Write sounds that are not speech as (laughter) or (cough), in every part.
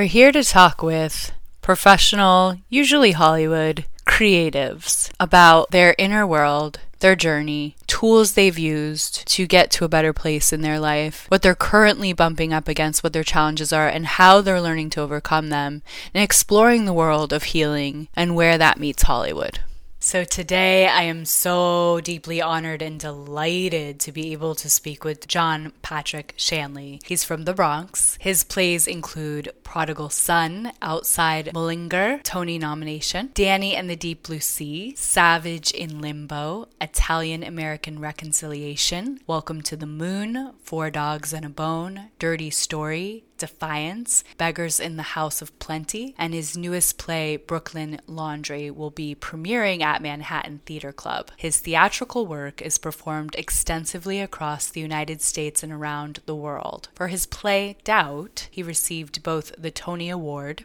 We're here to talk with professional, usually Hollywood, creatives about their inner world, their journey, tools they've used to get to a better place in their life, what they're currently bumping up against, what their challenges are, and how they're learning to overcome them, and exploring the world of healing and where that meets Hollywood. So, today I am so deeply honored and delighted to be able to speak with John Patrick Shanley. He's from the Bronx. His plays include Prodigal Son, Outside Mullingar, Tony nomination, Danny and the Deep Blue Sea, Savage in Limbo, Italian American Reconciliation, Welcome to the Moon, Four Dogs and a Bone, Dirty Story, Defiance, Beggars in the House of Plenty, and his newest play, Brooklyn Laundry, will be premiering at Manhattan Theater Club. His theatrical work is performed extensively across the United States and around the world. For his play, Doubt, he received both the Tony Award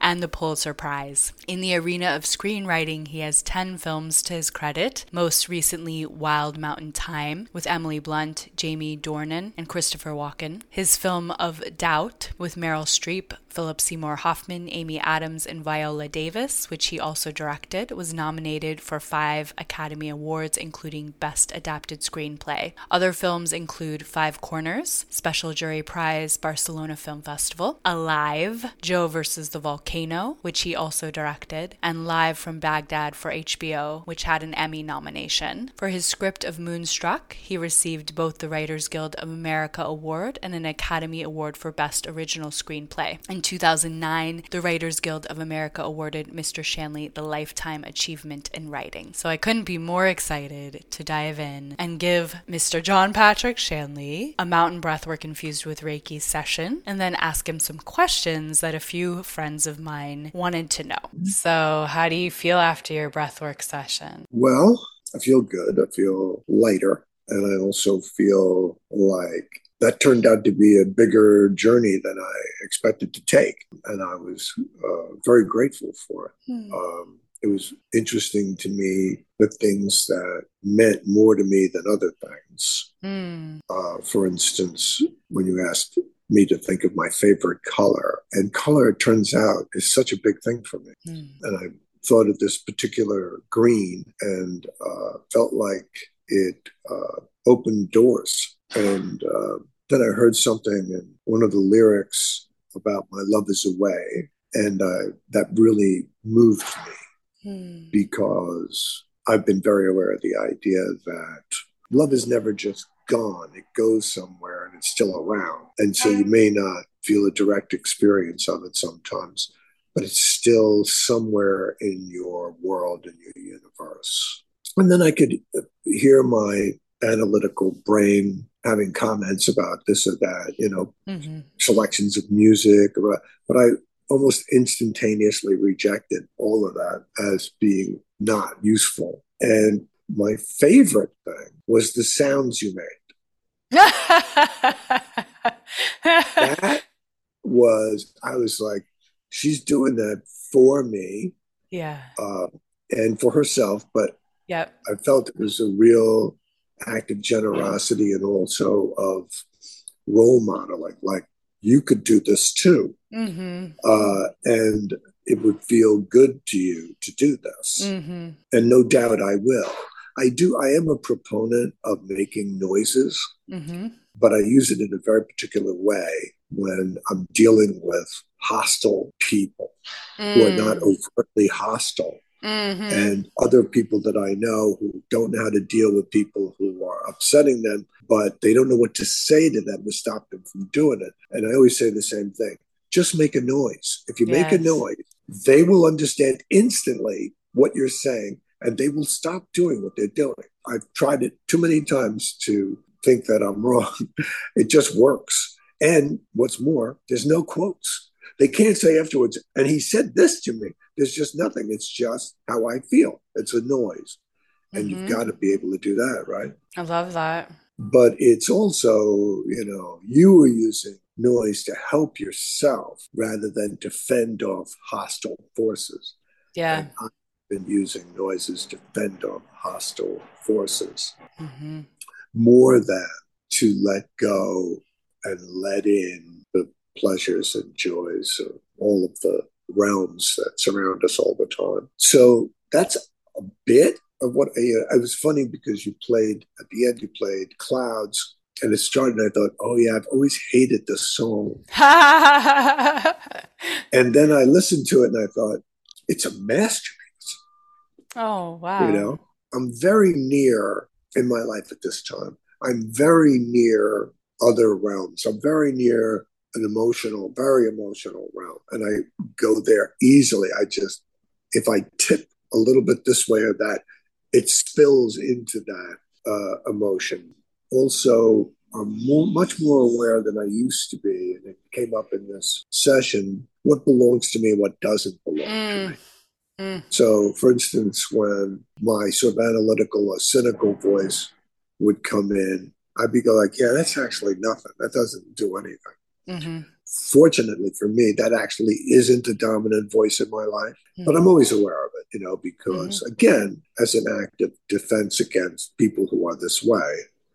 and the Pulitzer Prize. In the arena of screenwriting, he has 10 films to his credit, most recently Wild Mountain Thyme with Emily Blunt, Jamie Dornan, and Christopher Walken. His film of Doubt with Meryl Streep, Philip Seymour Hoffman, Amy Adams, and Viola Davis, which he also directed, was nominated for five Academy Awards, including Best Adapted Screenplay. Other films include Five Corners, Special Jury Prize, Barcelona Film Festival, Alive, Joe versus the Volcano, which he also directed, and Live from Baghdad for HBO, which had an Emmy nomination. For his script of Moonstruck, he received both the Writers Guild of America Award and an Academy Award for Best Original Screenplay. In 2009, the Writers Guild of America awarded Mr. Shanley the Lifetime Achievement in Writing. So I couldn't be more excited to dive in and give Mr. John Patrick Shanley a mountain breathwork infused with Reiki session and then ask him some questions that a few friends of mine wanted to know. So, how do you feel after your breathwork session? Well, I feel good. I feel lighter. And I also feel like that turned out to be a bigger journey than I expected to take. And I was uh, very grateful for it. Hmm. Um, it was interesting to me the things that meant more to me than other things. Hmm. Uh, for instance, when you asked me to think of my favorite color, and color, it turns out, is such a big thing for me. Hmm. And I thought of this particular green and uh, felt like it uh, opened doors. And uh, then I heard something in one of the lyrics about my love is away, and uh, that really moved me hmm. because I've been very aware of the idea that love is never just gone; it goes somewhere and it's still around, and so you may not feel a direct experience of it sometimes, but it's still somewhere in your world in your universe. And then I could hear my analytical brain having comments about this or that, you know, mm-hmm. selections of music, Or, but I almost instantaneously rejected all of that as being not useful. And my favorite thing was the sounds you made. (laughs) that was, I was like, she's doing that for me. Yeah. Uh, and for herself, but yep. I felt it was a real act of generosity and also of role modeling. Like you could do this too, mm-hmm. uh, and it would feel good to you to do this. Mm-hmm. And no doubt I will. I do. I am a proponent of making noises, mm-hmm. but I use it in a very particular way when I'm dealing with hostile people mm. who are not mm. overtly hostile Mm-hmm. And other people that I know who don't know how to deal with people who are upsetting them, but they don't know what to say to them to stop them from doing it. And I always say the same thing just make a noise. If you yes. make a noise, they will understand instantly what you're saying and they will stop doing what they're doing. I've tried it too many times to think that I'm (laughs) wrong. it just works. And what's more, there's no quotes. They can't say afterwards, and he said this to me. There's just nothing. It's just how I feel. It's a noise. And mm-hmm. you've got to be able to do that, right? I love that. But it's also, you know, you are using noise to help yourself rather than to fend off hostile forces. Yeah. And I've been using noises to fend off hostile forces mm-hmm. more than to let go and let in the pleasures and joys, of all of the realms that surround us all the time. So that's a bit of what I, I was funny because you played at the end, you played Clouds. And it started, and I thought, oh, yeah, I've always hated this song. (laughs) and then I listened to it and I thought, it's a masterpiece. Oh, wow. You know, I'm very near in my life at this time. I'm very near other realms. I'm very near an emotional, very emotional realm. And I go there easily. I just, if I tip a little bit this way or that, it spills into that uh, emotion. Also, I'm more, much more aware than I used to be. And it came up in this session what belongs to me and what doesn't belong mm. to me. Mm. So, for instance, when my sort of analytical or cynical voice would come in, I'd be like, yeah, that's actually nothing. That doesn't do anything. Mm-hmm. Fortunately for me, that actually isn't a dominant voice in my life, mm-hmm. but I'm always aware of it, you know, because mm-hmm. again, as an act of defense against people who are this way,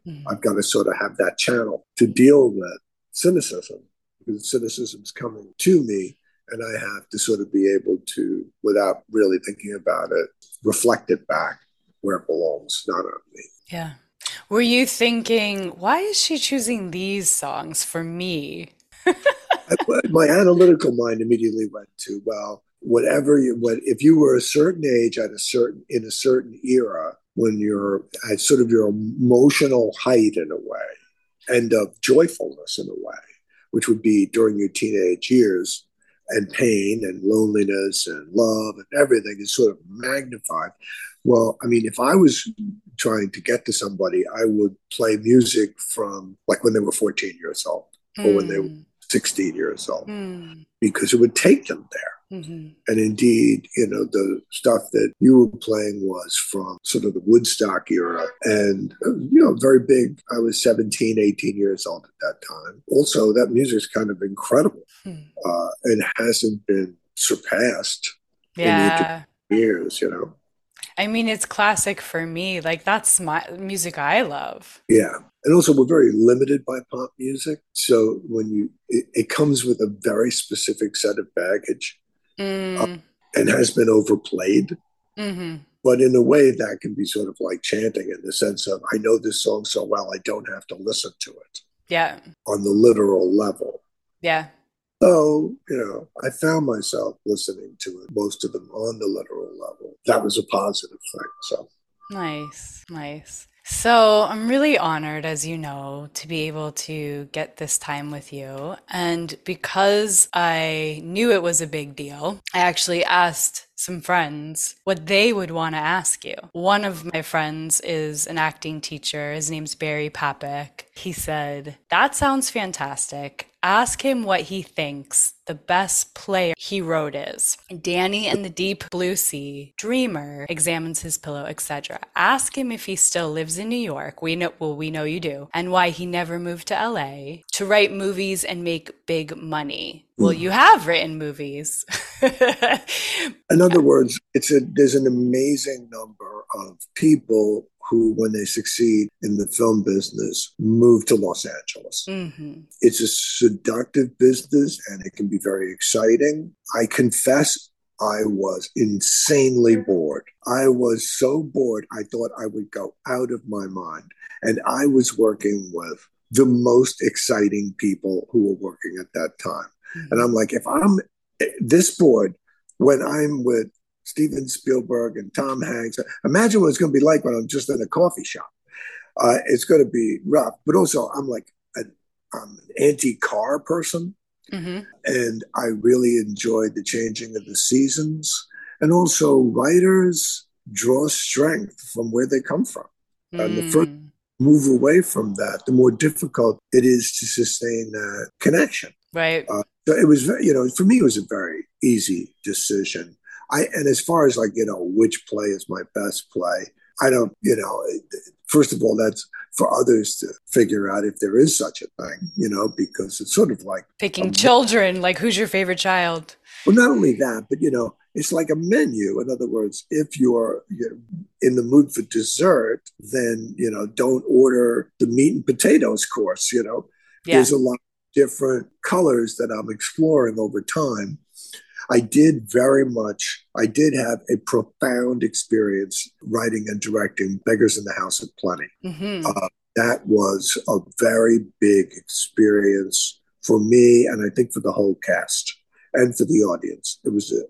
mm-hmm. I've got to sort of have that channel to deal with cynicism because cynicism's coming to me and I have to sort of be able to, without really thinking about it, reflect it back where it belongs, not on me. Yeah. Were you thinking, why is she choosing these songs for me? (laughs) My analytical mind immediately went to, well, whatever you, what, if you were a certain age at a certain, in a certain era, when you're at sort of your emotional height in a way, and of joyfulness in a way, which would be during your teenage years, and pain and loneliness and love and everything is sort of magnified. Well, I mean, if I was trying to get to somebody, I would play music from like when they were 14 years old or when they were hmm. 16 years old mm. because it would take them there. Mm-hmm. And indeed, you know, the stuff that you were playing was from sort of the Woodstock era and, you know, very big. I was 17, 18 years old at that time. Also, that music is kind of incredible hmm. uh, and hasn't been surpassed yeah. in years, you know. I mean, it's classic for me. Like, that's my music I love. Yeah. And also, we're very limited by pop music. So when you, it, it comes with a very specific set of baggage mm. uh, and has been overplayed. Mm-hmm. But in a way, that can be sort of like chanting in the sense of, I know this song so well, I don't have to listen to it. Yeah. On the literal level. Yeah. So, you know, I found myself listening to it, most of them on the literal level. That was a positive thing. So nice, nice. So, I'm really honored, as you know, to be able to get this time with you. And because I knew it was a big deal, I actually asked some friends what they would want to ask you. One of my friends is an acting teacher. His name's Barry Papik. He said, That sounds fantastic. Ask him what he thinks the best player he wrote is. Danny and the Deep Blue Sea, Dreamer, examines his pillow, etc. Ask him if he still lives in New York. We know well, we know you do, and why he never moved to LA to write movies and make big money. Well, you have written movies. (laughs) in other words, it's a there's an amazing number of people who, when they succeed in the film business, move to Los Angeles. Mm-hmm. It's a seductive business and it can be very exciting. I confess I was insanely bored. I was so bored, I thought I would go out of my mind. And I was working with the most exciting people who were working at that time. Mm-hmm. And I'm like, if I'm this bored when I'm with Steven Spielberg and Tom Hanks. Imagine what it's going to be like when I'm just in a coffee shop. Uh, it's going to be rough, but also I'm like a, I'm an anti-car person, mm-hmm. and I really enjoyed the changing of the seasons, and also writers draw strength from where they come from, mm. and the first mm. move away from that, the more difficult it is to sustain that connection. Right. Uh, so it was, very, you know, for me, it was a very easy decision. I and as far as like you know which play is my best play, I don't you know. First of all, that's for others to figure out if there is such a thing, you know, because it's sort of like picking a, children. Like, who's your favorite child? Well, not only that, but you know, it's like a menu. In other words, if you're, you're in the mood for dessert, then you know, don't order the meat and potatoes course. You know, yeah. there's a lot of different colors that I'm exploring over time. I did very much, I did have a profound experience writing and directing Beggars in the House of Plenty. Mm-hmm. Uh, that was a very big experience for me, and I think for the whole cast and for the audience. It was a,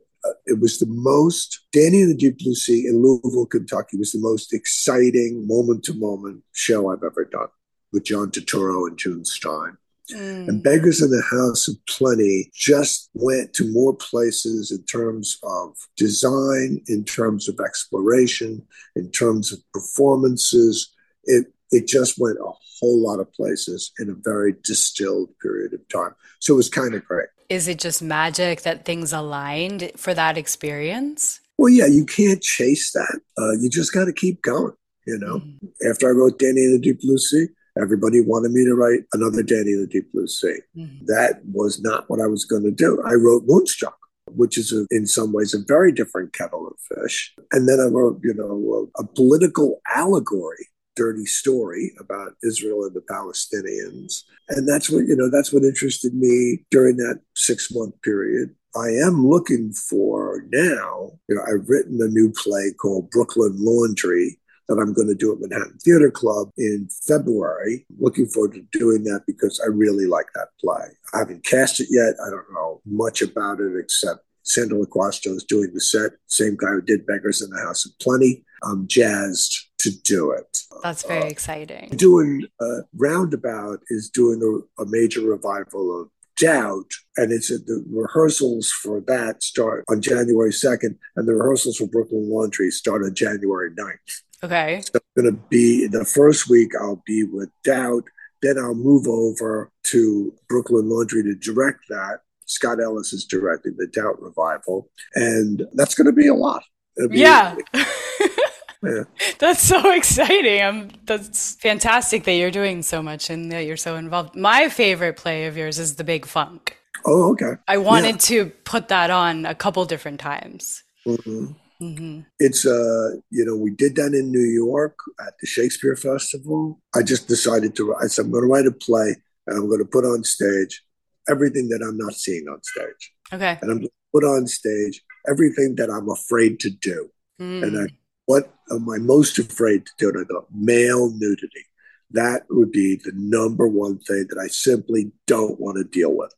it was the most Danny and the Deep Blue Sea in Louisville, Kentucky was the most exciting moment to moment show I've ever done with John Turturro and June Stein. Mm. And Beggars in the House of Plenty just went to more places in terms of design, in terms of exploration, in terms of performances. It it just went a whole lot of places in a very distilled period of time. So it was kind of great. Is it just magic that things aligned for that experience? Well, yeah, you can't chase that. Uh, you just got to keep going. You know, mm-hmm. after I wrote Danny and the Deep Blue Sea, everybody wanted me to write another Danny the Deep Blue Sea. Mm-hmm. That was not what I was going to do. I wrote Moonstruck, which is a, in some ways a very different kettle of fish. And then I wrote, you know, a, a political allegory dirty story about Israel and the Palestinians. And that's what, you know, that's what interested me during that six month period. I am looking for now, you know, I've written a new play called Brooklyn Laundry that I'm going to do at Manhattan Theater Club in February. Looking forward to doing that because I really like that play. I haven't cast it yet. I don't know much about it except Santo Loquasto is doing the set, same guy who did Beggars in the House of Plenty. I'm jazzed to do it. That's very uh, exciting. Doing uh, Roundabout is doing a, a, major revival of Doubt, and it's a, the rehearsals for that start on January 2nd, and the rehearsals for Brooklyn Laundry start on January 9th. Okay. So I'm going to be the first week, I'll be with Doubt. Then I'll move over to Brooklyn Laundry to direct that. Scott Ellis is directing the Doubt revival, and that's going to be a lot. Be yeah. (laughs) yeah. That's so exciting. I'm, that's fantastic that you're doing so much and that you're so involved. My favorite play of yours is The Big Funk. Oh, okay. I wanted yeah. to put that on a couple different times. Mm-hmm. Mm-hmm. It's uh, you know, we did that in New York at the Shakespeare Festival. I just decided to. write. said I'm going to write a play and I'm going to put on stage everything that I'm not seeing on stage. Okay. And I'm going to put on stage everything that I'm afraid to do. Mm. And I, what am I most afraid to do? And I thought male nudity. That would be the number one thing that I simply don't want to deal with.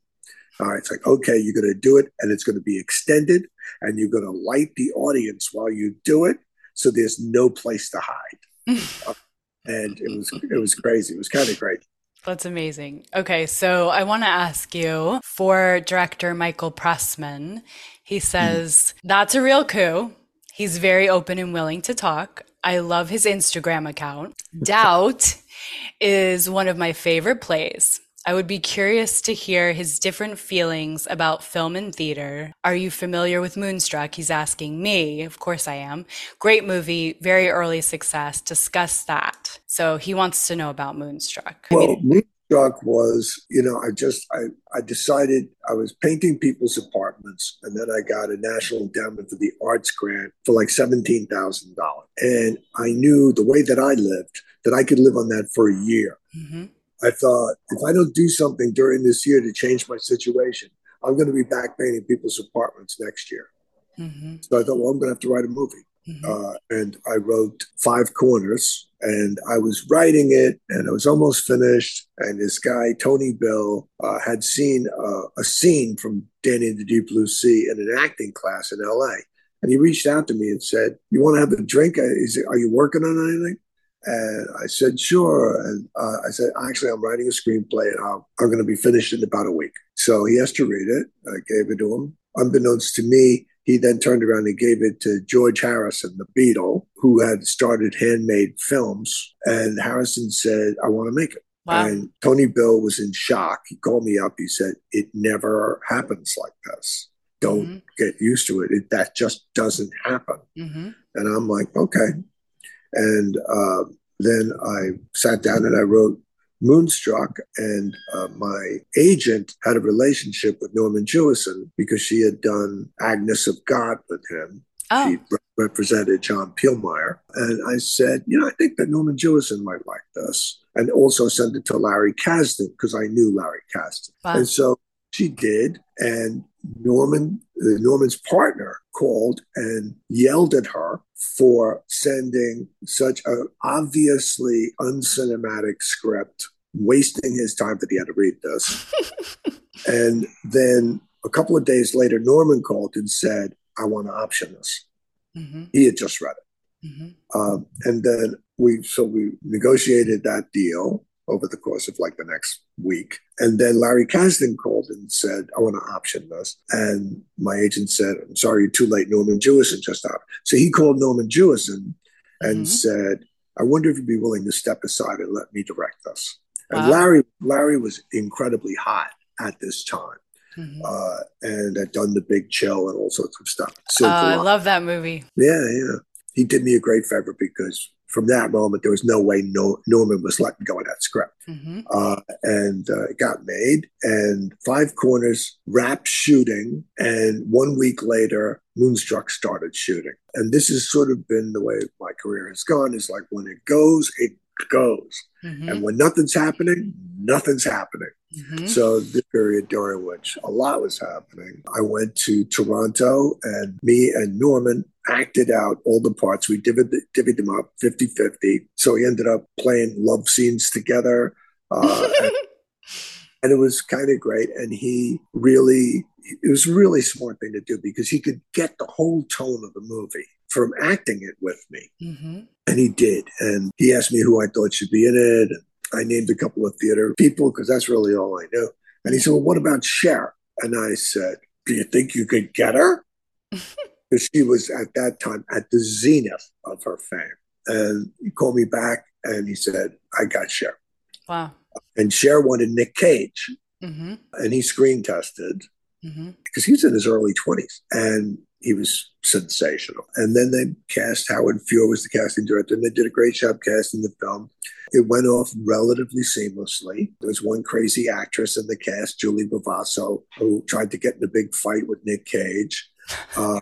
All right, it's like, okay, you're going to do it and it's going to be extended and you're going to light the audience while you do it. So there's no place to hide. uh, (laughs) and it was, it was crazy. It was kind of great. That's amazing. Okay, so I want to ask you for director Michael Pressman. He says, mm. that's a real coup. He's very open and willing to talk. I love his Instagram account. (laughs) Doubt is one of my favorite plays. I would be curious to hear his different feelings about film and theater. Are you familiar with Moonstruck? He's asking me. Of course I am. Great movie, very early success. Discuss that. So he wants to know about Moonstruck. Well, Moonstruck was, you know, I just I, I decided I was painting people's apartments and then I got a national endowment for the arts grant for like seventeen thousand dollars. And I knew the way that I lived that I could live on that for a year. Mm-hmm. I thought, if I don't do something during this year to change my situation, I'm going to be back painting people's apartments next year. Mm-hmm. So I thought, well, I'm going to have to write a movie. Mm-hmm. Uh, and I wrote Five Corners, and I was writing it, and it was almost finished. And this guy, Tony Bill, uh, had seen uh, a scene from Danny the Deep Blue Sea in an acting class in LA. And he reached out to me and said, You want to have a drink? Is, are you working on anything? And I said, sure. And uh, I said, actually, I'm writing a screenplay and I'm, I'm going to be finished in about a week. So he has to read it. I gave it to him. Unbeknownst to me, he then turned around and gave it to George Harrison, the Beatle, who had started handmade films. And Harrison said, I want to make it. Wow. And Tony Bill was in shock. He called me up. He said, It never happens like this. Don't mm-hmm. get used to it. it. That just doesn't happen. Mm-hmm. And I'm like, Okay. And uh, then I sat down and I wrote Moonstruck, and uh, my agent had a relationship with Norman Jewison because she had done Agnes of God with him. Oh. She re- represented John Pielmeier. And I said, you know, I think that Norman Jewison might like this. And also sent it to Larry Kasdan because I knew Larry Kasdan. Wow. And so she did. And Norman, uh, Norman's partner called and yelled at her for sending such an obviously uncinematic script, wasting his time that he had to read this. (laughs) and then a couple of days later, Norman called and said, I want to option this. hmm He had just read it. hmm Um, and then we, so we negotiated that deal over the course of like the next week. And then Larry Kasdan called and said, I want to option this. And my agent said, I'm sorry, you're too late. Norman Jewison just out. So he called Norman Jewison and Mhm. said, I wonder if you'd be willing to step aside and let me direct this. And Wow. Larry, Larry was incredibly hot at this time hmm uh, and had done the big chill and all sorts of stuff. Uh, Silver I love that movie. Yeah, yeah. He did me a great favor because from that moment, there was no way no, Norman was letting go of that script. hmm Uh, and uh, it got made, and Five Corners wrapped shooting, and one week later, Moonstruck started shooting. And this has sort of been the way my career has gone. Is like when it goes, it goes, hmm and when nothing's happening, nothing's happening. hmm So the period during which a lot was happening, I went to Toronto and me and Norman acted out all the parts. We divvied, divvied them up 50-50. So we ended up playing love scenes together. Uh, (laughs) and, and it was kind of great. And he really, it was a really smart thing to do because he could get the whole tone of the movie from acting it with me. hmm And he did. And he asked me who I thought should be in it. And I named a couple of theater people because that's really all I knew. And he said, Well, what about Cher? And I said, Do you think you could get her? (laughs) Because she was at that time at the zenith of her fame. And he called me back and he said, I got Cher. Wow. And Cher wanted Nick Cage. hmm And he screen tested hmm because he was in his early 20s and he was sensational. And then they cast Howard Feuer was the casting director, and they did a great job casting the film. It went off relatively seamlessly. There was one crazy actress in the cast, Julie Bovasso, who tried to get in a big fight with Nick Cage, (laughs) uh,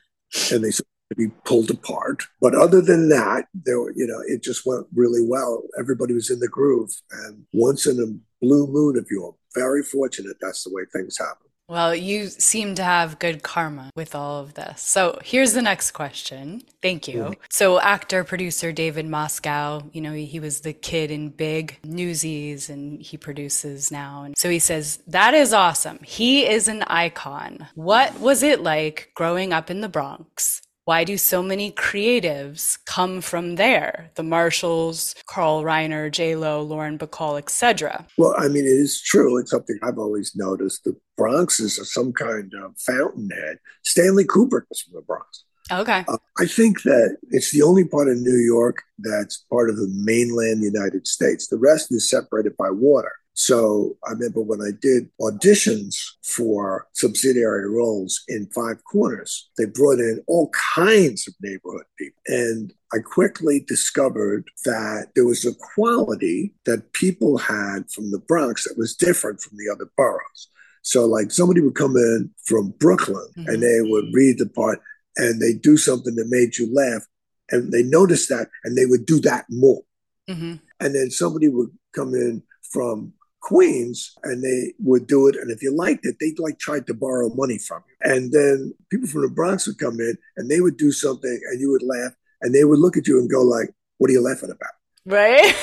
and they of be pulled apart. But other than that, there were, you know, it just went really well. Everybody was in the groove, and once in a blue moon, if you're very fortunate, that's the way things happen. Well, you seem to have good karma with all of this. So here's the next question. Thank you. Mm-hmm. So actor, producer David Moscow, you know, he was the kid in Big Newsies and he produces now. And so he says, that is awesome. He is an icon. What was it like growing up in the Bronx? Why do so many creatives come from there? The Marshalls, Carl Reiner, J Lo, Lauren Bacall, etc. Well, I mean, it is true. It's something I've always noticed. The Bronx is some kind of fountainhead. Stanley Kubrick was from the Bronx. Okay. Uh, I think that it's the only part of New York that's part of the mainland United States. The rest is separated by water. So I remember when I did auditions for subsidiary roles in Five Corners, they brought in all kinds of neighborhood people. And I quickly discovered that there was a quality that people had from the Bronx that was different from the other boroughs. So, like, somebody would come in from Brooklyn Mhm. and they would read the part and they do something that made you laugh. And they noticed that and they would do that more. hmm And then somebody would come in from Queens and they would do it. And if you liked it, they'd like tried to borrow money from you. And then people from the Bronx would come in and they would do something and you would laugh and they would look at you and go like, what are you laughing about? Right?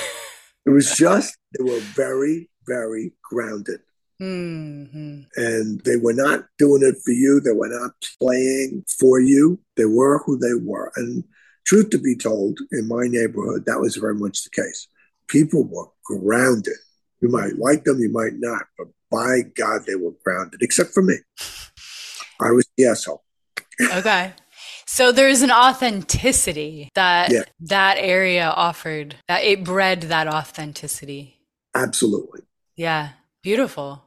It was just, they were very, very grounded. hmm And they were not doing it for you. They were not playing for you. They were who they were. And truth to be told, in my neighborhood, that was very much the case. People were grounded. You might like them, you might not, but by God, they were grounded, except for me. I was the asshole. (laughs) Okay. So there's an authenticity that Yeah. that area offered, that it bred that authenticity. Absolutely. Yeah. Beautiful.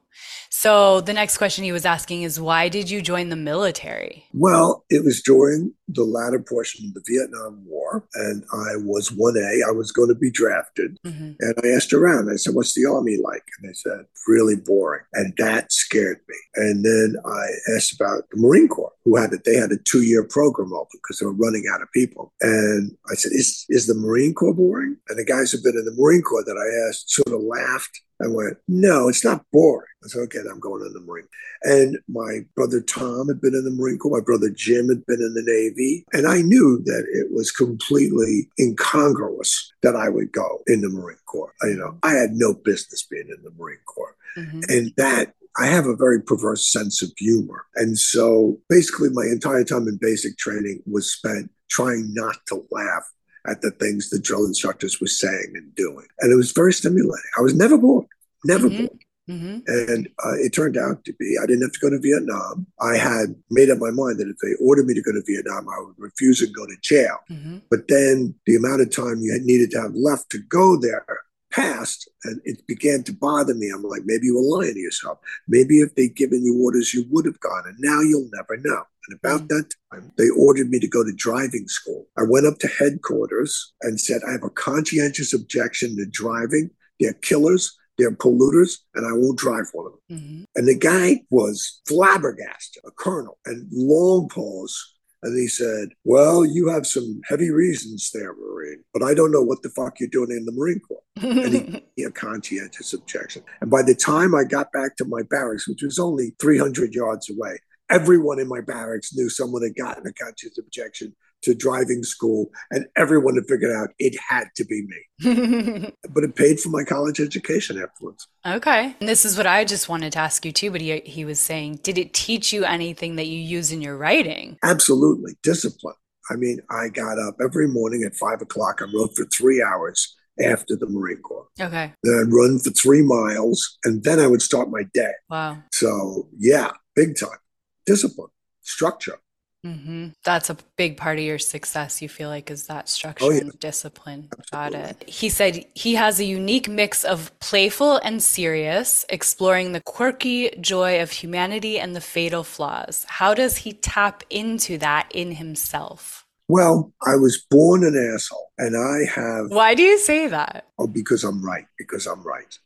So the next question he was asking is why did you join the military? Well, it was during the latter portion of the Vietnam War, and I was 1A. I was going to be drafted. Mm-hmm. And I asked around, I said, What's the Army like? And they said, Really boring. And that scared me. And then I asked about the Marine Corps, who had it. They had a two year program open because they were running out of people. And I said, is, is the Marine Corps boring? And the guys who've been in the Marine Corps that I asked sort of laughed I went, no, it's not boring. I said, okay, I'm going in the Marine. And my brother Tom had been in the Marine Corps. My brother Jim had been in the Navy. And I knew that it was completely incongruous that I would go in the Marine Corps. You know, I had no business being in the Marine Corps. Mm-hmm. And that I have a very perverse sense of humor. And so basically, my entire time in basic training was spent trying not to laugh at the things the drill instructors were saying and doing. And it was very stimulating. I was never bored, never mm-hmm. bored. Mm-hmm. And uh, it turned out to be I didn't have to go to Vietnam. I had made up my mind that if they ordered me to go to Vietnam, I would refuse and go to jail. Mm-hmm. But then the amount of time you needed to have left to go there passed and it began to bother me. I'm like, maybe you were lying to yourself. Maybe if they'd given you orders, you would have gone. And now you'll never know. And about mm. that time, they ordered me to go to driving school. I went up to headquarters and said, I have a conscientious objection to driving. They're killers. They're polluters, and I won't drive one of them. Mm-hmm. And the guy was flabbergasted, a colonel, and long pause and he said, Well, you have some heavy reasons there, Marine, but I don't know what the fuck you're doing in the Marine Corps. and he, (laughs) he a conscientious objection. And by the time I got back to my barracks, which was only 300 yards away, everyone in my barracks knew someone had gotten a conscientious objection to driving school, and everyone had figured out it had to be me. (laughs) but it paid for my college education afterwards. Okay. And this is what I just wanted to ask you too, but he, he was saying, did it teach you anything that you use in your writing? Absolutely. Discipline. I mean, I got up every morning at five o'clock and wrote for three hours after the Marine Corps. Okay. Then I'd run for three miles and then I would start my day. Wow. So, yeah, big time. Discipline, structure. Mm-hmm. That's a big part of your success, you feel like, is that structure oh, yeah. and discipline. Absolutely. Got it. He said he has a unique mix of playful and serious, exploring the quirky joy of humanity and the fatal flaws. How does he tap into that in himself? Well, I was born an asshole, and I have. Why do you say that? Oh, because I'm right. Because I'm right.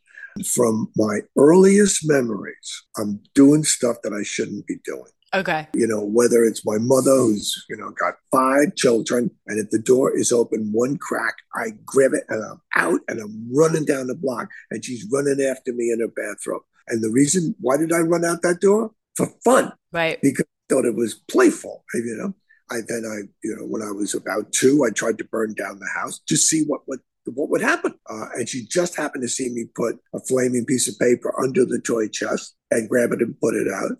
From my earliest memories, I'm doing stuff that I shouldn't be doing. Okay. You know, whether it's my mother who's, you know, got five children, and if the door is open one crack, I grab it and I'm out and I'm running down the block and she's running after me in her bathrobe. And the reason why did I run out that door? For fun. Right. Because I thought it was playful, you know. I then I, you know, when I was about two, I tried to burn down the house to see what would what would happen. Uh, and she just happened to see me put a flaming piece of paper under the toy chest and grab it and put it out.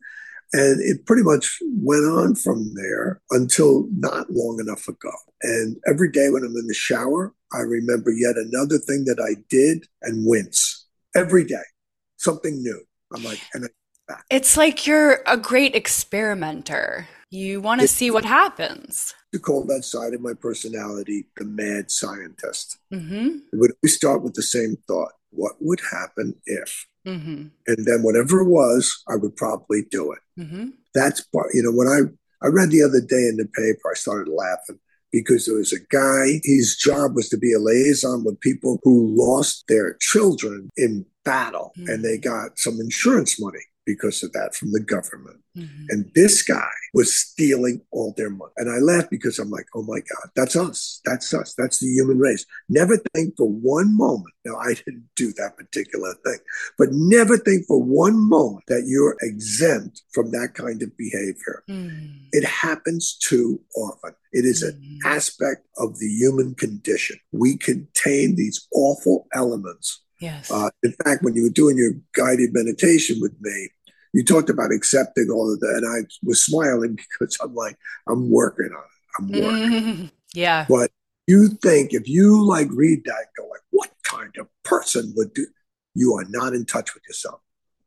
And it pretty much went on from there until not long enough ago. And every day when I'm in the shower, I remember yet another thing that I did and wince every day, something new. I'm like, and I, it's like you're a great experimenter. You want to see what happens. To call that side of my personality the mad scientist. Mm-hmm. We start with the same thought what would happen if? Mm-hmm. And then whatever it was, I would probably do it. Mm-hmm. That's part, you know, when I, I read the other day in the paper, I started laughing because there was a guy, his job was to be a liaison with people who lost their children in battle mm-hmm. and they got some insurance money because of that from the government. Mm-hmm. And this guy was stealing all their money. And I laughed because I'm like, oh my God, that's us. That's us. That's the human race. Never think for one moment. Now, I didn't do that particular thing, but never think for one moment that you're exempt from that kind of behavior. Mm-hmm. It happens too often. It is an mm-hmm. aspect of the human condition. We contain these awful elements Yes. Uh, in fact, when you were doing your guided meditation with me, you talked about accepting all of that. And I was smiling (laughs) because I'm like, I'm working on it. I'm working. Mm-hmm. Yeah. But you think if you like read that go like, what kind of person would do? You are not in touch with yourself.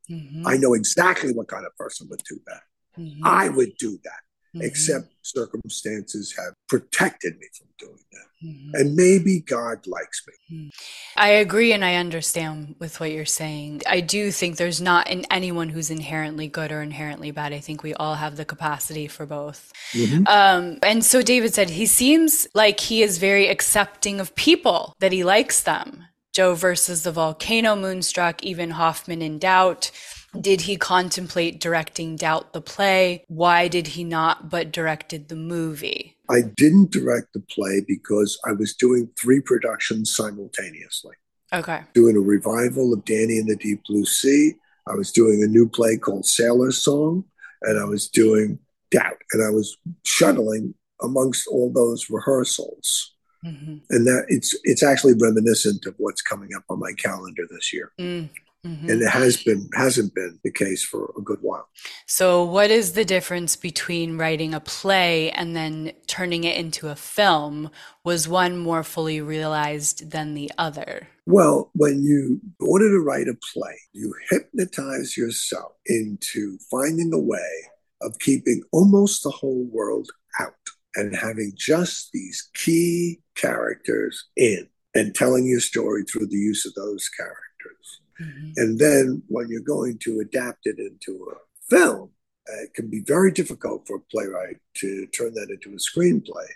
Mm-hmm. I know exactly what kind of person would do that. Mm-hmm. I would do that, mm-hmm. except circumstances have protected me from doing that. Mm-hmm. And maybe God likes me. Mm. I agree and I understand with what you're saying. I do think there's not in anyone who's inherently good or inherently bad. I think we all have the capacity for both. Mm-hmm. Um, and so David said he seems like he is very accepting of people, that he likes them. Joe versus the volcano, Moonstruck, even Hoffman in Doubt. Did he contemplate directing Doubt the play? Why did he not, but directed the movie? I didn't direct the play because I was doing three productions simultaneously. Okay. Doing a revival of Danny and the Deep Blue Sea. I was doing a new play called Sailor's Song, and I was doing Doubt. And I was shuttling amongst all those rehearsals. Mm-hmm. And that it's it's actually reminiscent of what's coming up on my calendar this year. Mm. Mm-hmm. And it has been hasn't been the case for a good while. So what is the difference between writing a play and then turning it into a film? Was one more fully realized than the other? Well, when you in order to write a play, you hypnotize yourself into finding a way of keeping almost the whole world out and having just these key characters in and telling your story through the use of those characters. Mm-hmm. And then when you're going to adapt it into a film, uh, it can be very difficult for a playwright to turn that into a screenplay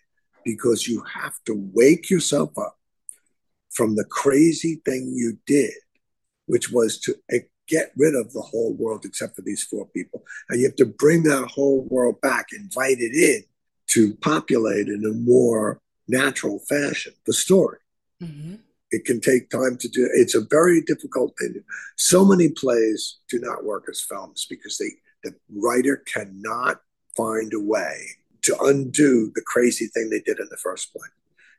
because you have to wake yourself up from the crazy thing you did, which was to uh, get rid of the whole world except for these four people. And you have to bring that whole world back, invite it in to populate in a more natural fashion the story. Mm-hmm. It can take time to do. It's a very difficult thing. So many plays do not work as films because they the writer cannot find a way to undo the crazy thing they did in the first place.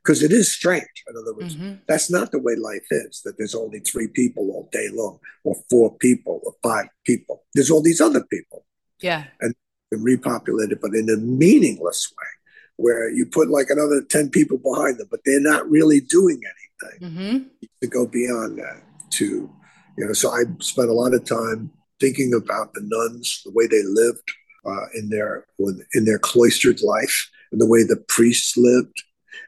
Because it is strange. In other words, mm-hmm. that's not the way life is, that there's only three people all day long, or four people, or five people. There's all these other people. Yeah. And repopulated, but in a meaningless way, where you put like another 10 people behind them, but they're not really doing anything thing mm-hmm. to go beyond that to you know so i spent a lot of time thinking about the nuns the way they lived uh, in their in their cloistered life and the way the priests lived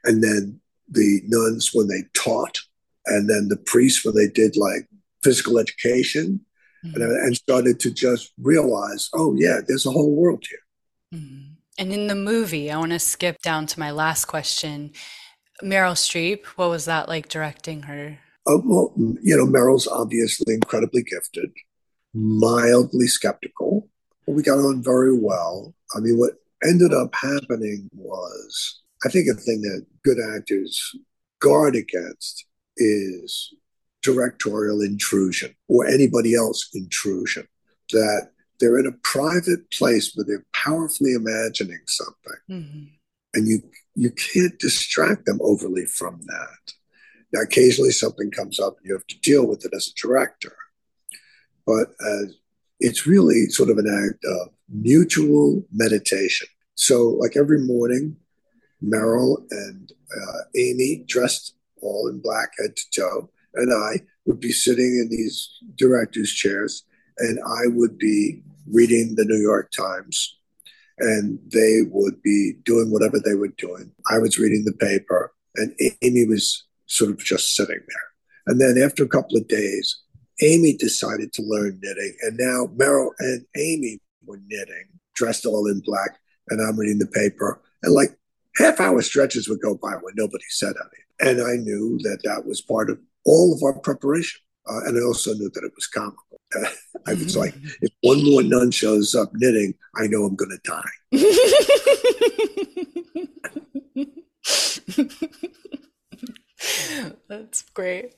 and then the nuns when they taught and then the priests when they did like physical education mm-hmm. and, and, started to just realize oh yeah there's a whole world here mm-hmm. and in the movie i want to skip down to my last question Meryl Streep, what was that like directing her? Uh, well, you know, Meryl's obviously incredibly gifted, mildly skeptical, but we got on very well. I mean, what ended up happening was, I think a thing that good actors guard against is directorial intrusion or anybody else intrusion. That they're in a private place where they're powerfully imagining something. Mm-hmm. And you you can't distract them overly from that. Now, occasionally something comes up and you have to deal with it as a director. But uh, it's really sort of an act of mutual meditation. So, like every morning, Meryl and uh, Amy, dressed all in black head to toe, and I would be sitting in these directors' chairs, and I would be reading the New York Times and they would be doing whatever they were doing. I was reading the paper, and Amy was sort of just sitting there. And then after a couple of days, Amy decided to learn knitting, and now Meryl and Amy were knitting, dressed all in black, and I'm reading the paper. And like half hour stretches would go by when nobody said anything. And I knew that that was part of all of our preparation. Uh, and I also knew that it was comical. I was like, (laughs) if one more nun shows up knitting, I know I'm going to die. (laughs) That's great.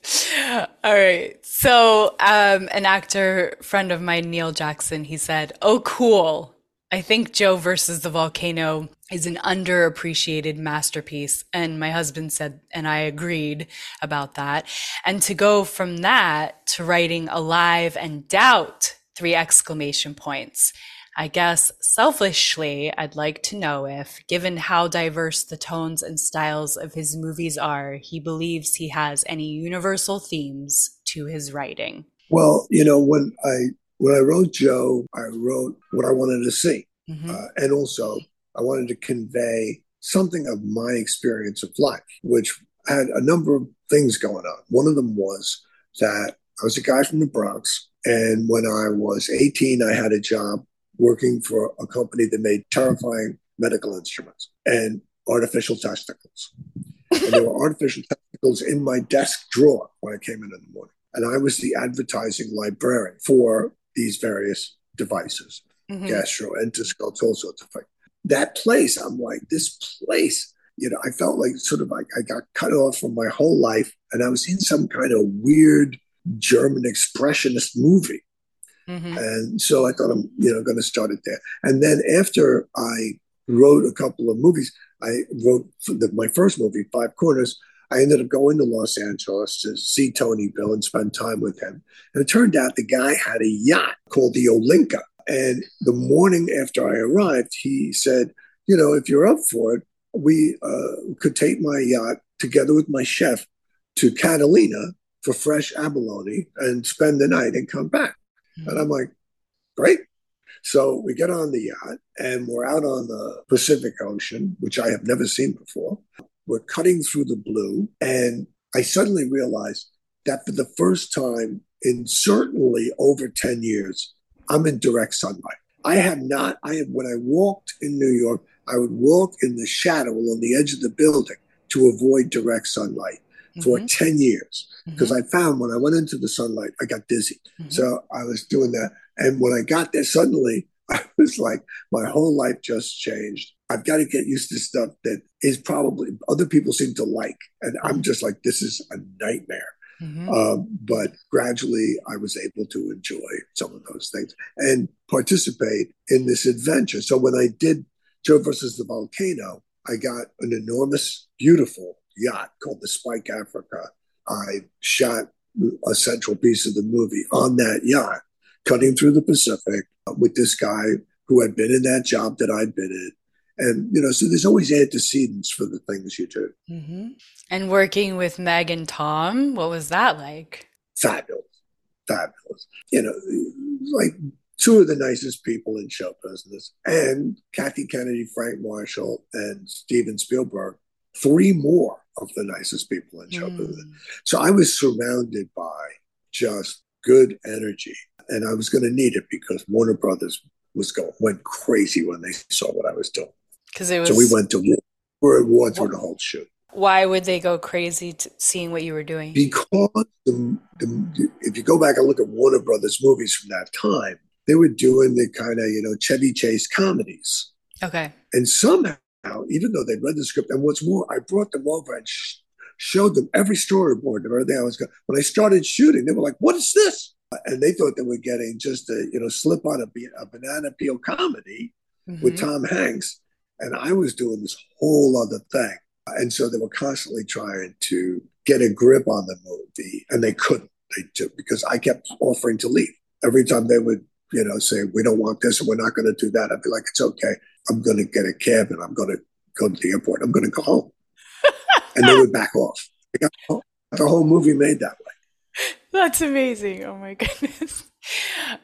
All right. So, um, an actor friend of mine, Neil Jackson, he said, Oh, cool. I think Joe versus the volcano is an underappreciated masterpiece. And my husband said, and I agreed about that. And to go from that to writing Alive and Doubt, three exclamation points. I guess selfishly, I'd like to know if, given how diverse the tones and styles of his movies are, he believes he has any universal themes to his writing. Well, you know, when I when I wrote Joe, I wrote what I wanted to see. Mm-hmm. Uh, and also, I wanted to convey something of my experience of life, which had a number of things going on. One of them was that I was a guy from the Bronx. And when I was 18, I had a job working for a company that made terrifying medical instruments and artificial testicles. and there were artificial testicles in my desk drawer when I came in in the morning. And I was the advertising librarian for these various devices, mm-hmm. gastroenteroscopes, all sorts of things. That place, I'm like, this place, you know, I felt like sort of like I got cut off from my whole life and I was in some kind of weird German expressionist movie. Mm-hmm. And so I thought I'm, you know, going to start it there. And then after I wrote a couple of movies, I wrote the, my first movie, Five Corners. I ended up going to Los Angeles to see Tony Bill and spend time with him. And it turned out the guy had a yacht called the Olinka. And the morning after I arrived, he said, You know, if you're up for it, we uh, could take my yacht together with my chef to Catalina for fresh abalone and spend the night and come back. Mm-hmm. And I'm like, great. So we get on the yacht and we're out on the Pacific Ocean, which I have never seen before. We're cutting through the blue. And I suddenly realized that for the first time in certainly over 10 years, I'm in direct sunlight. I have not, I have, when I walked in New York, I would walk in the shadow along the edge of the building to avoid direct sunlight for mm-hmm. 10 years because mm-hmm. I found when I went into the sunlight, I got dizzy. Mm-hmm. So I was doing that. And when I got there, suddenly (laughs) I was like, my whole life just changed. I've got to get used to stuff that is probably other people seem to like. And I'm just like, this is a nightmare. Mm-hmm. Um, but gradually, I was able to enjoy some of those things and participate in this adventure. So when I did Joe versus the volcano, I got an enormous, beautiful yacht called the Spike Africa. I shot a central piece of the movie on that yacht, cutting through the Pacific with this guy who had been in that job that I'd been in. And, you know, so there's always antecedents for the things you do. Mm-hmm. And working with Meg and Tom, what was that like? Fabulous. Fabulous. You know, like two of the nicest people in show business. And Kathy Kennedy, Frank Marshall, and Steven Spielberg, three more of the nicest people in show business. Mm. So I was surrounded by just good energy, and I was going to need it because Warner Brothers was going went crazy when they saw what I was doing. Because it was so we went to war, at war through the whole shoot. Why would they go crazy seeing what you were doing? Because the, the, if you go back and look at Warner Brothers movies from that time, they were doing the kind of you know Chevy Chase comedies. Okay. And somehow even though they'd read the script. And what's more, I brought them over and sh- showed them every storyboard and everything I was going. When I started shooting, they were like, "What is this?" And they thought they were getting just a you know slip on a, a banana peel comedy mm-hmm. with Tom Hanks, and I was doing this whole other thing. And so they were constantly trying to get a grip on the movie, and they couldn't. They took because I kept offering to leave every time they would you know say we don't want this and we're not going to do that. I'd be like, it's okay. I'm going to get a cab and I'm going to go to the airport. I'm going to go home. (laughs) and they would back off. Got, the whole movie made that way. That's amazing. Oh my goodness.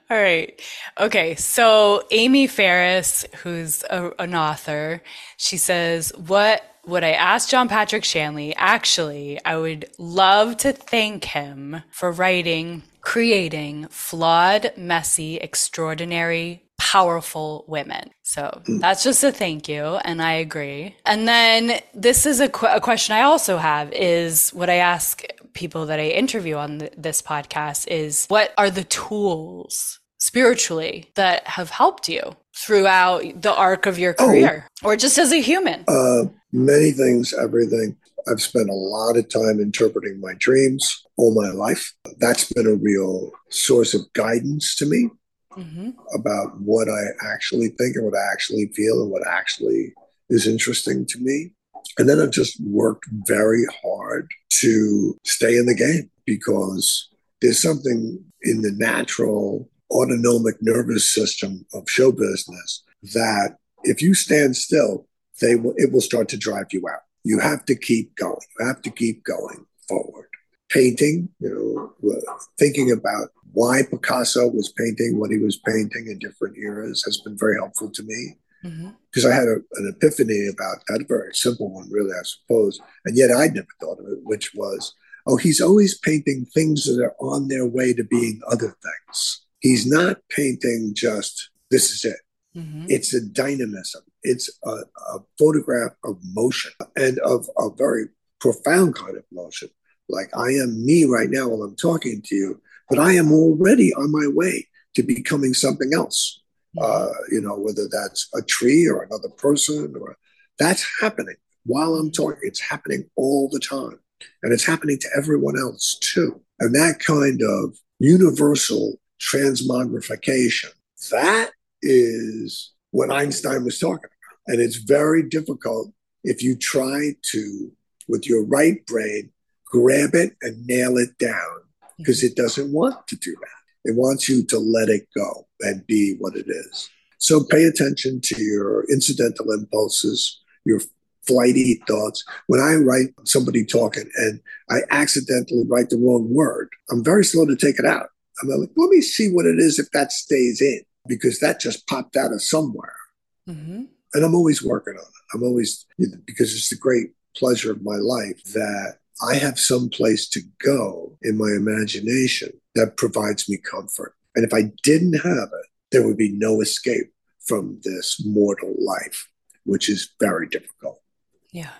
All right. Okay. So Amy Ferris, who's a, an author, she says, What would I ask John Patrick Shanley? Actually, I would love to thank him for writing, creating flawed, messy, extraordinary, powerful women. So that's just a thank you. And I agree. And then this is a, qu- a question I also have is what I ask people that I interview on th- this podcast is what are the tools spiritually that have helped you throughout the arc of your oh. career oh, or just as a human? Uh, many things, everything. I've spent a lot of time interpreting my dreams all my life. That's been a real source of guidance to me mm-hmm. about what I actually think and what I actually feel and what actually is interesting to me. And then I've just worked very hard to stay in the game because there's something in the natural autonomic nervous system of show business that if you stand still, they will, it will start to drive you out. You have to keep going. You have to keep going forward. Painting, you know, thinking about why Picasso was painting what he was painting in different eras has been very helpful to me because mm-hmm. I had a, an epiphany about that, a very simple one, really, I suppose. And yet I'd never thought of it, which was oh, he's always painting things that are on their way to being other things. He's not painting just this is it. Mm-hmm. It's a dynamism. It's a, a, photograph of motion and of a very profound kind of motion. Like I am me right now while I'm talking to you, but I am already on my way to becoming something else. Uh, you know, whether that's a tree or another person, or that's happening while I'm talking. It's happening all the time, and it's happening to everyone else too. And that kind of universal transmogrification, that is what Einstein was talking about. And it's very difficult if you try to, with your right brain, grab it and nail it down because it doesn't want to do that. It wants you to let it go and be what it is. So pay attention to your incidental impulses, your flighty thoughts. When I write somebody talking and I accidentally write the wrong word, I'm very slow to take it out. I'm like, let me see what it is if that stays in because that just popped out of somewhere. Mm-hmm. And I'm always working on it. I'm always, because it's the great pleasure of my life that I have some place to go in my imagination that provides me comfort. And if I didn't have it, there would be no escape from this mortal life, which is very difficult. Yeah.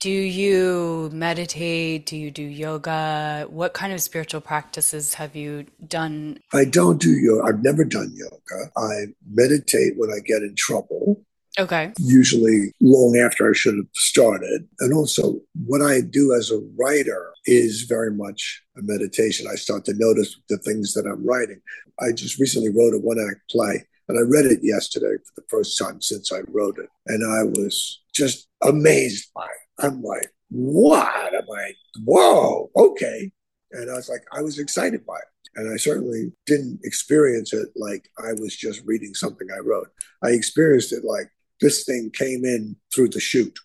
Do you meditate? Do you do yoga? What kind of spiritual practices have you done? I don't do yoga. I've never done yoga. I meditate when I get in trouble. Okay. Usually long after I should have started. And also, what I do as a writer is very much a meditation. I start to notice the things that I'm writing. I just recently wrote a one act play and I read it yesterday for the first time since I wrote it. And I was just amazed by it. I'm like, what? I'm like, whoa, okay. And I was like, I was excited by it. And I certainly didn't experience it like I was just reading something I wrote. I experienced it like this thing came in through the chute.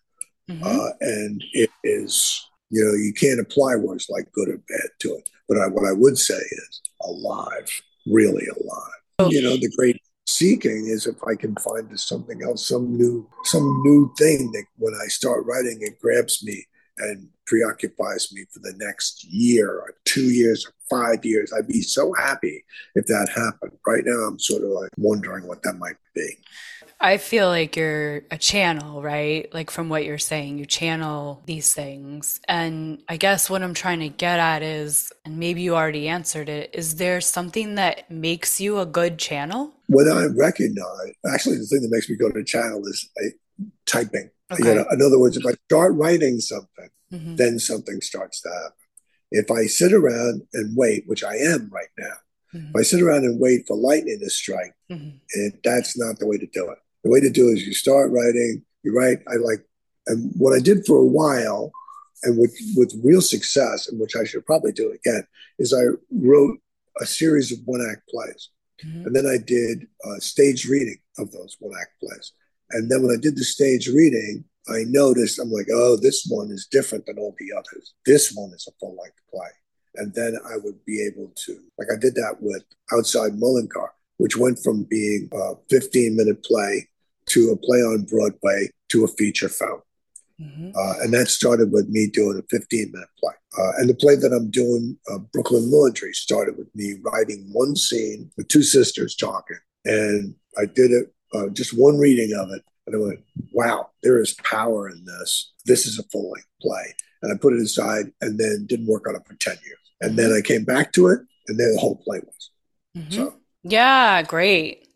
Mm-hmm. Uh, and it is, you know, you can't apply words like good or bad to it. But I, what I would say is alive, really alive. Oh. You know, the great seeking is if I can find something else, some new, some new thing that when I start writing, it grabs me and preoccupies me for the next year or two years or five years. I'd be so happy if that happened. Right now, I'm sort of like wondering what that might be. I feel like you're a channel, right? Like from what you're saying, you channel these things. And I guess what I'm trying to get at is, and maybe you already answered it, is there something that makes you a good channel? What I recognize, actually, the thing that makes me go to a channel is typing. Okay. You know, in other words, if I start writing something, mm-hmm. then something starts to happen. If I sit around and wait, which I am right now, mm-hmm. if I sit around and wait for lightning to strike, mm-hmm. and that's not the way to do it the way to do it is you start writing, you write. I like, and what I did for a while, and with with real success, and which I should probably do again, is I wrote a series of one act plays, mm-hmm. and then I did a stage reading of those one act plays. And then when I did the stage reading, I noticed I'm like, oh, this one is different than all the others. This one is a full length play. And then I would be able to, like I did that with Outside Mullingar, which went from being a 15 minute play to a play on Broadway to a feature film. Mm-hmm. Uh, and that started with me doing a 15 minute play. Uh, and the play that I'm doing, uh, Brooklyn Laundry, started with me writing one scene with two sisters talking. And I did it, uh, just one reading of it. And I went, wow, there is power in this. This is a full length play. And I put it aside and then didn't work on it for 10 years. And then I came back to it, and then the whole play was. Mm-hmm. So, yeah, great.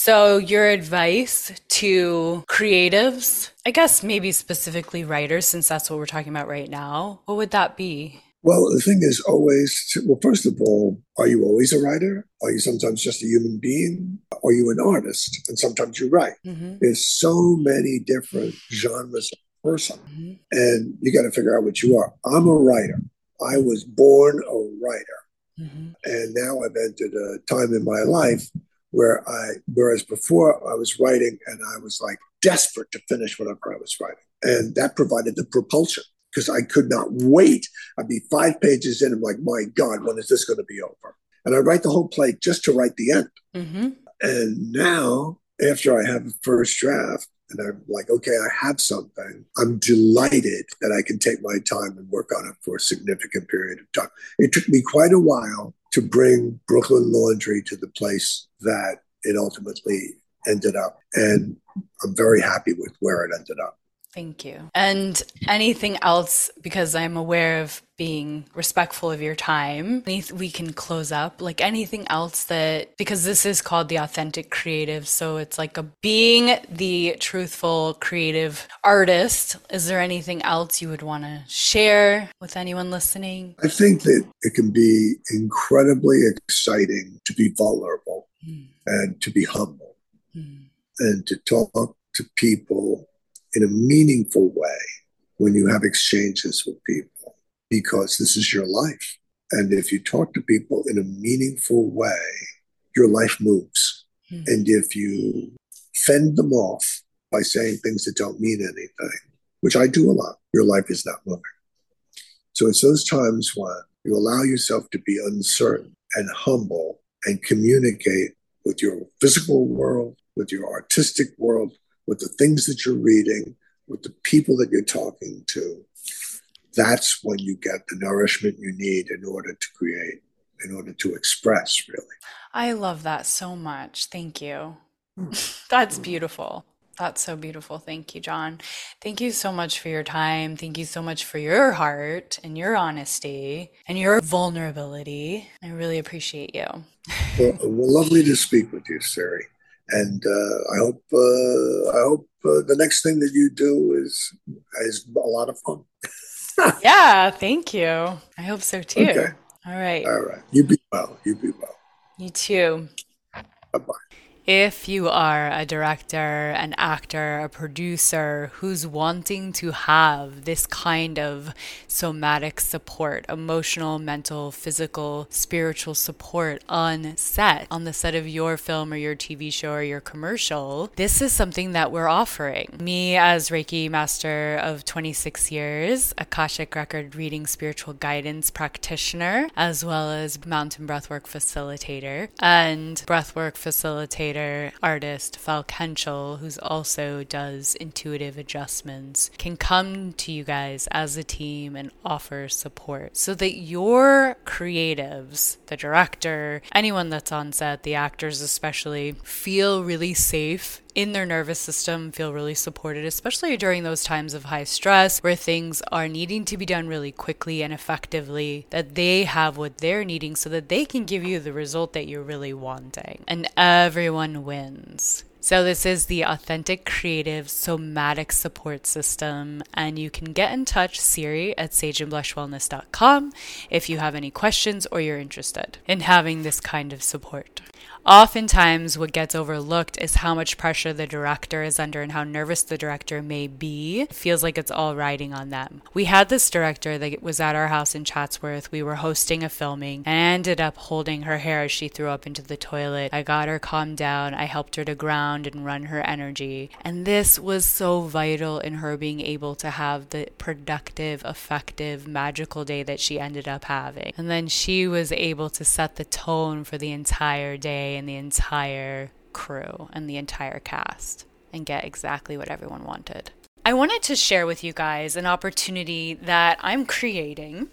So, your advice to creatives, I guess maybe specifically writers, since that's what we're talking about right now, what would that be? Well, the thing is always, to, well, first of all, are you always a writer? Are you sometimes just a human being? Are you an artist? And sometimes you write. Mm-hmm. There's so many different genres of person, mm-hmm. and you got to figure out what you are. I'm a writer. I was born a writer. Mm-hmm. And now I've entered a time in my life where I, whereas before I was writing and I was like desperate to finish whatever I was writing. And that provided the propulsion because I could not wait. I'd be five pages in. I'm like, my God, when is this going to be over? And I write the whole play just to write the end. Mm-hmm. And now, after I have a first draft, and I'm like, okay, I have something. I'm delighted that I can take my time and work on it for a significant period of time. It took me quite a while to bring Brooklyn Laundry to the place that it ultimately ended up. And I'm very happy with where it ended up. Thank you. And anything else, because I'm aware of being respectful of your time, we can close up. Like anything else that, because this is called the authentic creative. So it's like a being the truthful creative artist. Is there anything else you would want to share with anyone listening? I think that it can be incredibly exciting to be vulnerable mm. and to be humble mm. and to talk to people in a meaningful way when you have exchanges with people because this is your life. And if you talk to people in a meaningful way, your life moves. Mm. And if you fend them off by saying things that don't mean anything, which I do a lot, your life is not moving. So it's those times when you allow yourself to be uncertain and humble and communicate with your physical world, with your artistic world, with the things that you're reading, with the people that you're talking to, that's when you get the nourishment you need in order to create, in order to express, really. I love that so much. Thank you. Hmm. (laughs) That's hmm. beautiful. That's so beautiful. Thank you, John. Thank you so much for your time. Thank you so much for your heart and your honesty and your vulnerability. I really appreciate you. well, well, lovely to speak with you, Siri and uh, I hope uh, I hope uh, the next thing that you do is is a lot of fun. (laughs) yeah, thank you. I hope so too. Okay. All right. All right. You be well. You be well. You too. Bye bye. If you are a director, an actor, a producer who's wanting to have this kind of somatic support, emotional, mental, physical, spiritual support on set, on the set of your film or your TV show or your commercial, this is something that we're offering. Me, as Reiki master of 26 years, Akashic record reading spiritual guidance practitioner, as well as mountain breathwork facilitator and breathwork facilitator artist Falk Henschel, who also does intuitive adjustments, can come to you guys as a team and offer support so that your creatives, the director, anyone that's on set, the actors especially, feel really safe in their nervous system feel really supported, especially during those times of high stress where things are needing to be done really quickly and effectively, that they have what they're needing so that they can give you the result that you're really wanting. And everyone wins. So, this is the Authentic Creative Somatic Support System, and you can get in touch, Siri, at sageandblushwellness.com if you have any questions or you're interested in having this kind of support. Oftentimes, what gets overlooked is how much pressure the director is under and how nervous the director may be. It feels like it's all riding on them. We had this director that was at our house in Chatsworth. We were hosting a filming and I ended up holding her hair as she threw up into the toilet. I got her calmed down. I helped her to ground and run her energy. And this was so vital in her being able to have the productive, effective, magical day that she ended up having. And then she was able to set the tone for the entire day and the entire crew and the entire cast and get exactly what everyone wanted. I wanted to share with you guys an opportunity that I'm creating.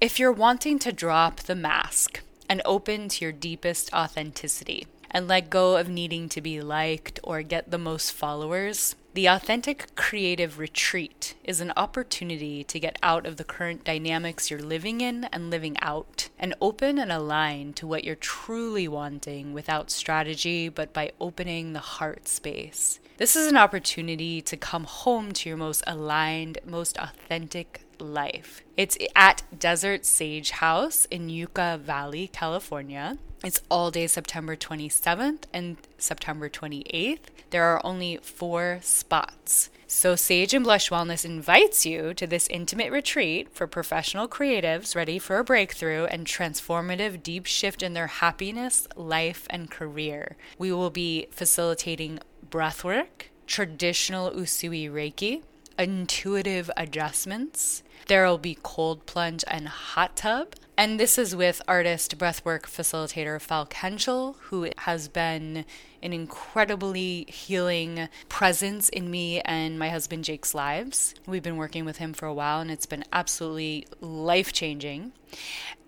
If you're wanting to drop the mask and open to your deepest authenticity and let go of needing to be liked or get the most followers, the Authentic Creative Retreat is an opportunity to get out of the current dynamics you're living in and living out, and open and align to what you're truly wanting without strategy, but by opening the heart space. This is an opportunity to come home to your most aligned, most authentic life. It's at Desert Sage House in Yucca Valley, California. It's all day September 27th and September 28th. There are only four spots. So, Sage and Blush Wellness invites you to this intimate retreat for professional creatives ready for a breakthrough and transformative deep shift in their happiness, life, and career. We will be facilitating breathwork, traditional Usui Reiki, intuitive adjustments, There will be cold plunge and hot tub. And this is with artist breathwork facilitator Falk Henschel, who has been an incredibly healing presence in me and my husband Jake's lives. We've been working with him for a while and it's been absolutely life changing.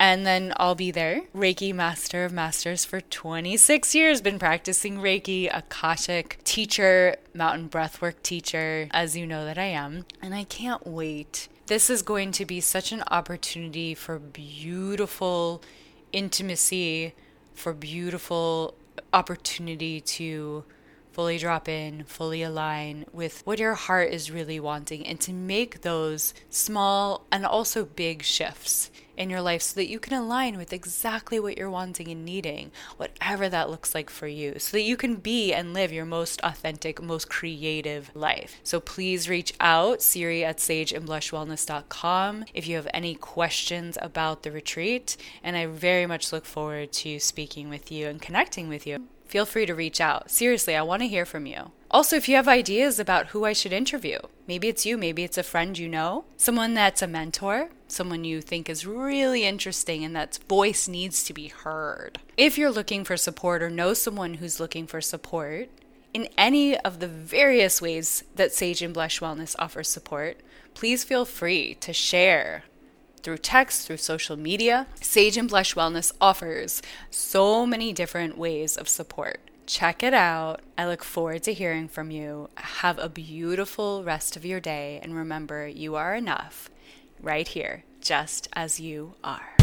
And then I'll be there, Reiki Master of Masters for 26 years, been practicing Reiki, Akashic teacher, mountain breathwork teacher, as you know that I am. And I can't wait. This is going to be such an opportunity for beautiful intimacy, for beautiful opportunity to fully drop in, fully align with what your heart is really wanting, and to make those small and also big shifts in your life so that you can align with exactly what you're wanting and needing, whatever that looks like for you, so that you can be and live your most authentic, most creative life. So please reach out, Siri at sageandblushwellness.com, if you have any questions about the retreat. And I very much look forward to speaking with you and connecting with you feel free to reach out. Seriously, I want to hear from you. Also, if you have ideas about who I should interview, maybe it's you, maybe it's a friend you know, someone that's a mentor, someone you think is really interesting and that voice needs to be heard. If you're looking for support or know someone who's looking for support, in any of the various ways that Sage and Blush Wellness offers support, please feel free to share through text, through social media. Sage and Blush Wellness offers so many different ways of support. Check it out. I look forward to hearing from you. Have a beautiful rest of your day. And remember, you are enough right here, just as you are.